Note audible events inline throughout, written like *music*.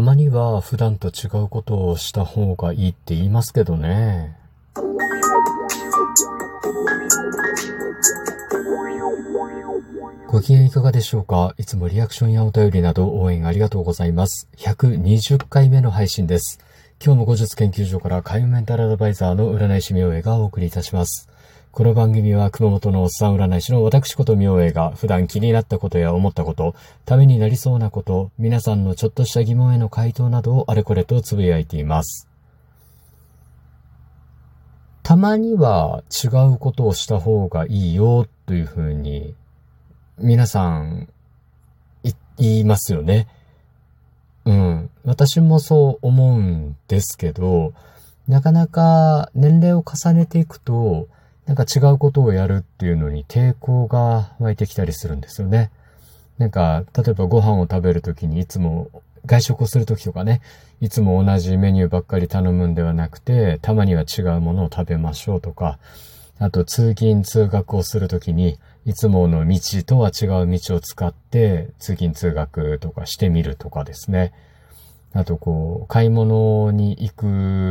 たまには普段と違うことをした方がいいって言いますけどね。ご機嫌いかがでしょうか？いつもリアクションやお便りなど応援ありがとうございます。120回目の配信です。今日も後日研究所から海運メンタルアドバイザーの占い師明恵がお送りいたします。この番組は熊本のおっさん占い師の私こと明恵が普段気になったことや思ったこと、ためになりそうなこと、皆さんのちょっとした疑問への回答などをあれこれとつぶやいています。たまには違うことをした方がいいよというふうに皆さん言いますよね。うん。私もそう思うんですけど、なかなか年齢を重ねていくと、なんか違うことをやるっていうのに抵抗が湧いてきたりするんですよね。なんか、例えばご飯を食べるときにいつも外食をするときとかね、いつも同じメニューばっかり頼むんではなくて、たまには違うものを食べましょうとか、あと通勤通学をするときに、いつもの道とは違う道を使って通勤通学とかしてみるとかですね。あとこう、買い物に行く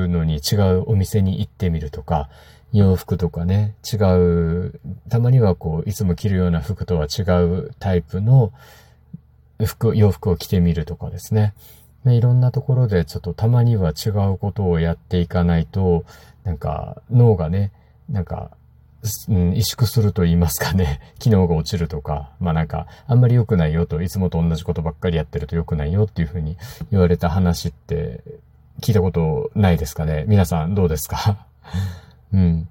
のに違うお店に行ってみるとか、洋服とかね、違う、たまにはこう、いつも着るような服とは違うタイプの服、洋服を着てみるとかですね。いろんなところでちょっとたまには違うことをやっていかないと、なんか脳がね、なんか、うん、萎縮すると言いますかね、*laughs* 機能が落ちるとか、まあなんか、あんまり良くないよと、いつもと同じことばっかりやってると良くないよっていうふうに言われた話って聞いたことないですかね。皆さんどうですか？うん。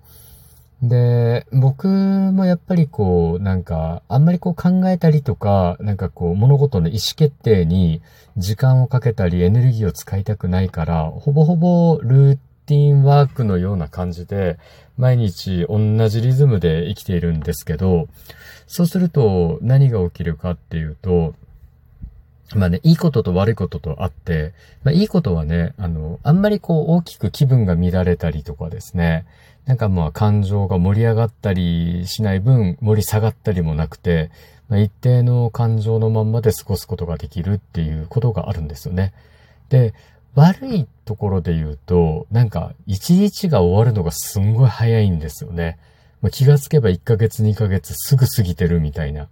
で、僕もやっぱりこう、なんか、あんまりこう考えたりとか、なんかこう、物事の意思決定に時間をかけたりエネルギーを使いたくないから、ほぼほぼルーティンワークのような感じで、毎日同じリズムで生きているんですけど、そうすると何が起きるかっていうと、まあね、いいことと悪いこととあって、まあいいことはね、あの、あんまりこう大きく気分が乱れたりとかですね、なんかまあ感情が盛り上がったりしない分盛り下がったりもなくて、まあ、一定の感情のまんまで過ごすことができるっていうことがあるんですよね。で、悪いところで言うと、なんか一日が終わるのがすんごい早いんですよね。まあ、気がつけば1ヶ月2ヶ月すぐ過ぎてるみたいな。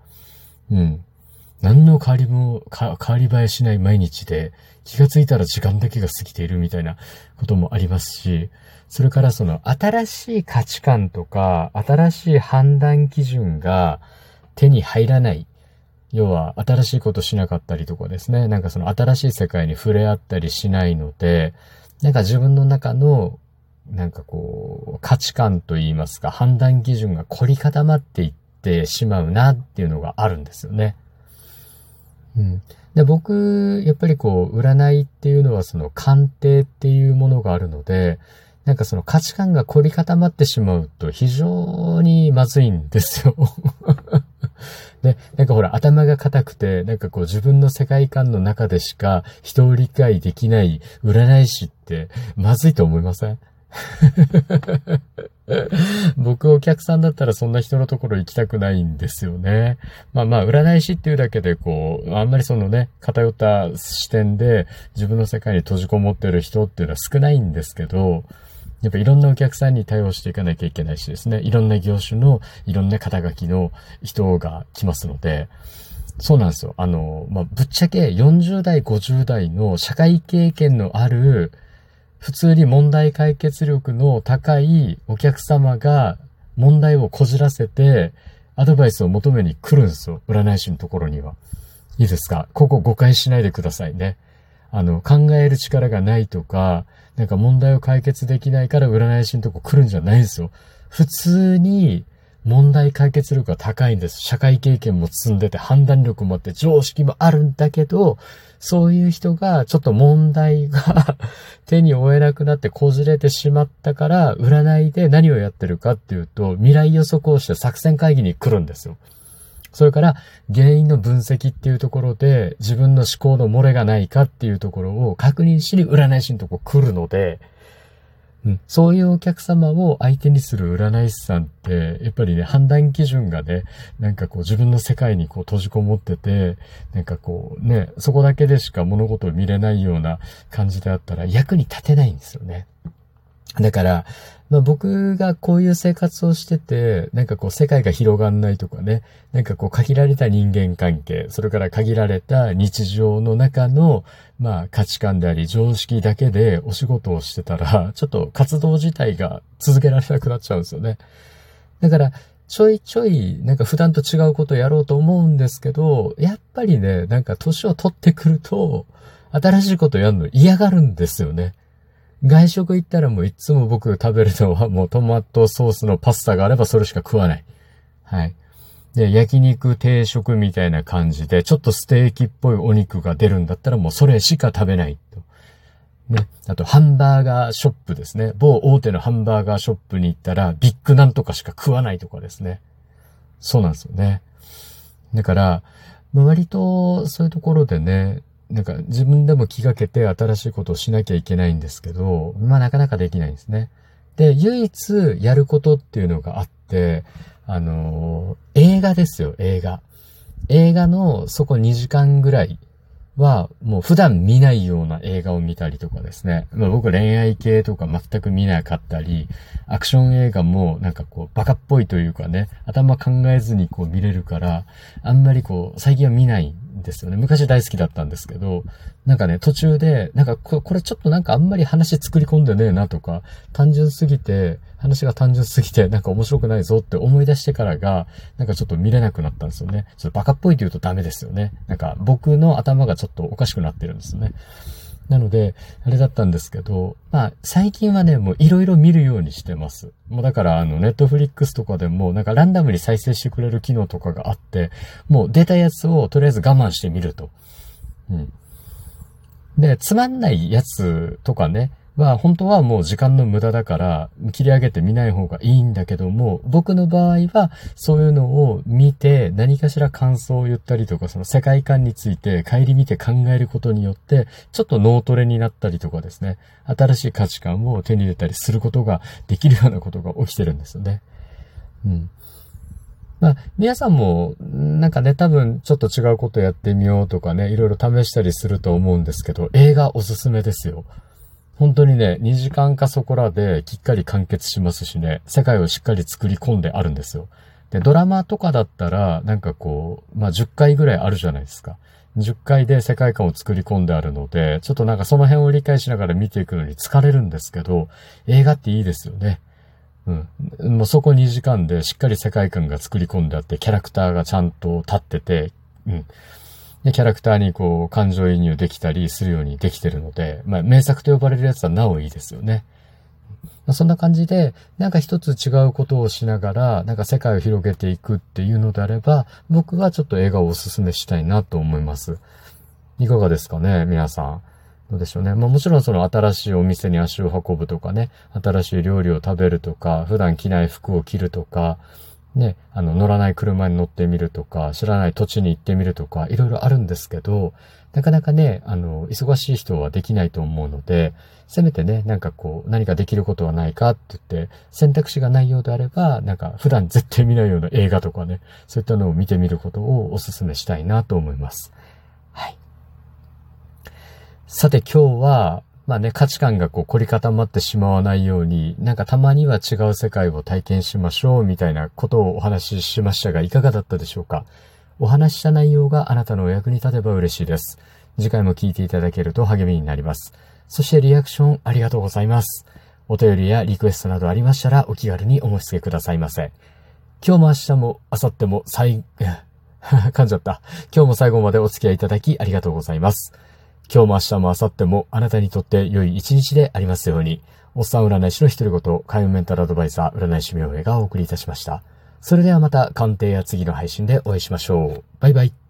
うん。何の変わりも、変わり映えしない毎日で、気がついたら時間だけが過ぎているみたいなこともありますし、それからその新しい価値観とか、新しい判断基準が手に入らない。要は、新しいことしなかったりとかですね。なんかその新しい世界に触れ合ったりしないので、なんか自分の中の、なんかこう、価値観といいますか、判断基準が凝り固まっていってしまうなっていうのがあるんですよね。うん。で、僕、やっぱりこう、占いっていうのはその鑑定っていうものがあるので、なんかその価値観が凝り固まってしまうと非常にまずいんですよ。*laughs* で、なんかほら頭が硬くて、なんかこう自分の世界観の中でしか人を理解できない占い師ってまずいと思いません？僕お客さんだったらそんな人のところ行きたくないんですよね。まあまあ、占い師っていうだけでこう、あんまりそのね、偏った視点で自分の世界に閉じこもってる人っていうのは少ないんですけど、やっぱいろんなお客さんに対応していかなきゃいけないしですね、いろんな業種のいろんな肩書きの人が来ますので、そうなんですよ。あの、まあ、ぶっちゃけ40代、50代の社会経験のある普通に問題解決力の高いお客様が問題をこじらせて、アドバイスを求めに来るんですよ。占い師のところには。いいですか？ここ誤解しないでくださいね。あの、考える力がないとか、なんか問題を解決できないから占い師のとこ来るんじゃないんですよ。普通に問題解決力が高いんです。社会経験も積んでて判断力もあって常識もあるんだけど、そういう人がちょっと問題が *laughs* 手に負えなくなってこじれてしまったから、占いで何をやってるかっていうと、未来予測をして作戦会議に来るんですよ。それから原因の分析っていうところで自分の思考の漏れがないかっていうところを確認しに占い師のとこ来るので、そういうお客様を相手にする占い師さんって、やっぱりね、判断基準がね、なんかこう自分の世界にこう閉じこもってて、なんかこうね、そこだけでしか物事を見れないような感じであったら役に立てないんですよね。だから、まあ僕がこういう生活をしてて、なんかこう世界が広がんないとかね、なんかこう限られた人間関係、それから限られた日常の中の、まあ価値観であり常識だけでお仕事をしてたら、ちょっと活動自体が続けられなくなっちゃうんですよね。だから、ちょいちょい、なんか普段と違うことやろうと思うんですけど、やっぱりね、なんか年を取ってくると、新しいことやるの嫌がるんですよね。外食行ったらもういつも僕食べるのはもうトマトソースのパスタがあればそれしか食わない。はい。で、焼肉定食みたいな感じで、ちょっとステーキっぽいお肉が出るんだったらもうそれしか食べないと。ね。あと、ハンバーガーショップですね。某大手のハンバーガーショップに行ったら、ビッグなんとかしか食わないとかですね。そうなんですよね。だから、割とそういうところでね、なんか自分でも気がけて新しいことをしなきゃいけないんですけど、まあなかなかできないんですね。で、唯一やることっていうのがあって、あのー、映画ですよ、映画。映画のそこ2時間ぐらいは、もう普段見ないような映画を見たりとかですね。まあ、僕恋愛系とか全く見なかったり、アクション映画もなんかこうバカっぽいというかね、頭考えずにこう見れるから、あんまりこう最近は見ないですよね。昔大好きだったんですけど、なんかね、途中で、なんかこれちょっとなんかあんまり話作り込んでねえなとか、単純すぎて、話が単純すぎてなんか面白くないぞって思い出してからが、なんかちょっと見れなくなったんですよね。ちょっとバカっぽいって言うとダメですよね。なんか僕の頭がちょっとおかしくなってるんですよね。なので、あれだったんですけど、まあ、最近はね、もういろいろ見るようにしてます。もうだから、あの、ネットフリックスとかでも、なんかランダムに再生してくれる機能とかがあって、もう出たやつをとりあえず我慢してみると。うん。で、つまんないやつとかね、は、本当はもう時間の無駄だから、切り上げて見ない方がいいんだけども、僕の場合は、そういうのを見て、何かしら感想を言ったりとか、その世界観について帰り見て考えることによって、ちょっと脳トレになったりとかですね、新しい価値観を手に入れたりすることができるようなことが起きてるんですよね。うん。まあ、皆さんも、なんかね、多分ちょっと違うことやってみようとかね、いろいろ試したりすると思うんですけど、映画おすすめですよ。本当にね、2時間かそこらできっかり完結しますしね、世界をしっかり作り込んであるんですよ。で、ドラマとかだったら、なんかこう、まあ、10回ぐらいあるじゃないですか。10回で世界観を作り込んであるので、ちょっとなんかその辺を理解しながら見ていくのに疲れるんですけど、映画っていいですよね。うん。もうそこ2時間でしっかり世界観が作り込んであって、キャラクターがちゃんと立ってて、うん。で、キャラクターにこう、感情移入できたりするようにできてるので、まあ、名作と呼ばれるやつはなおいいですよね。まあ、そんな感じで、なんか一つ違うことをしながら、なんか世界を広げていくっていうのであれば、僕はちょっと映画をおすすめしたいなと思います。いかがですかね、皆さん。どうでしょうね。まあもちろんその新しいお店に足を運ぶとかね、新しい料理を食べるとか、普段着ない服を着るとか、ね、あの、乗らない車に乗ってみるとか、知らない土地に行ってみるとか、いろいろあるんですけど、なかなかね、あの、忙しい人はできないと思うので、せめてね、なんかこう、何かできることはないかって言って、選択肢がないようであれば、なんか普段絶対見ないような映画とかね、そういったのを見てみることをお勧めしたいなと思います。はい。さて今日は、まあね、価値観がこう凝り固まってしまわないように、なんかたまには違う世界を体験しましょうみたいなことをお話ししましたが、いかがだったでしょうか？お話しした内容があなたのお役に立てば嬉しいです。次回も聞いていただけると励みになります。そしてリアクションありがとうございます。お便りやリクエストなどありましたらお気軽にお申し付けくださいませ。今日も明日も明後日も最、*laughs* 噛んじゃった。今日も最後までお付き合いいただきありがとうございます。今日も明日も明後日もあなたにとって良い一日でありますように、おっさん占い師の一人ごと、海運メンタルアドバイザー占い師明平がお送りいたしました。それではまた鑑定や次の配信でお会いしましょう。バイバイ。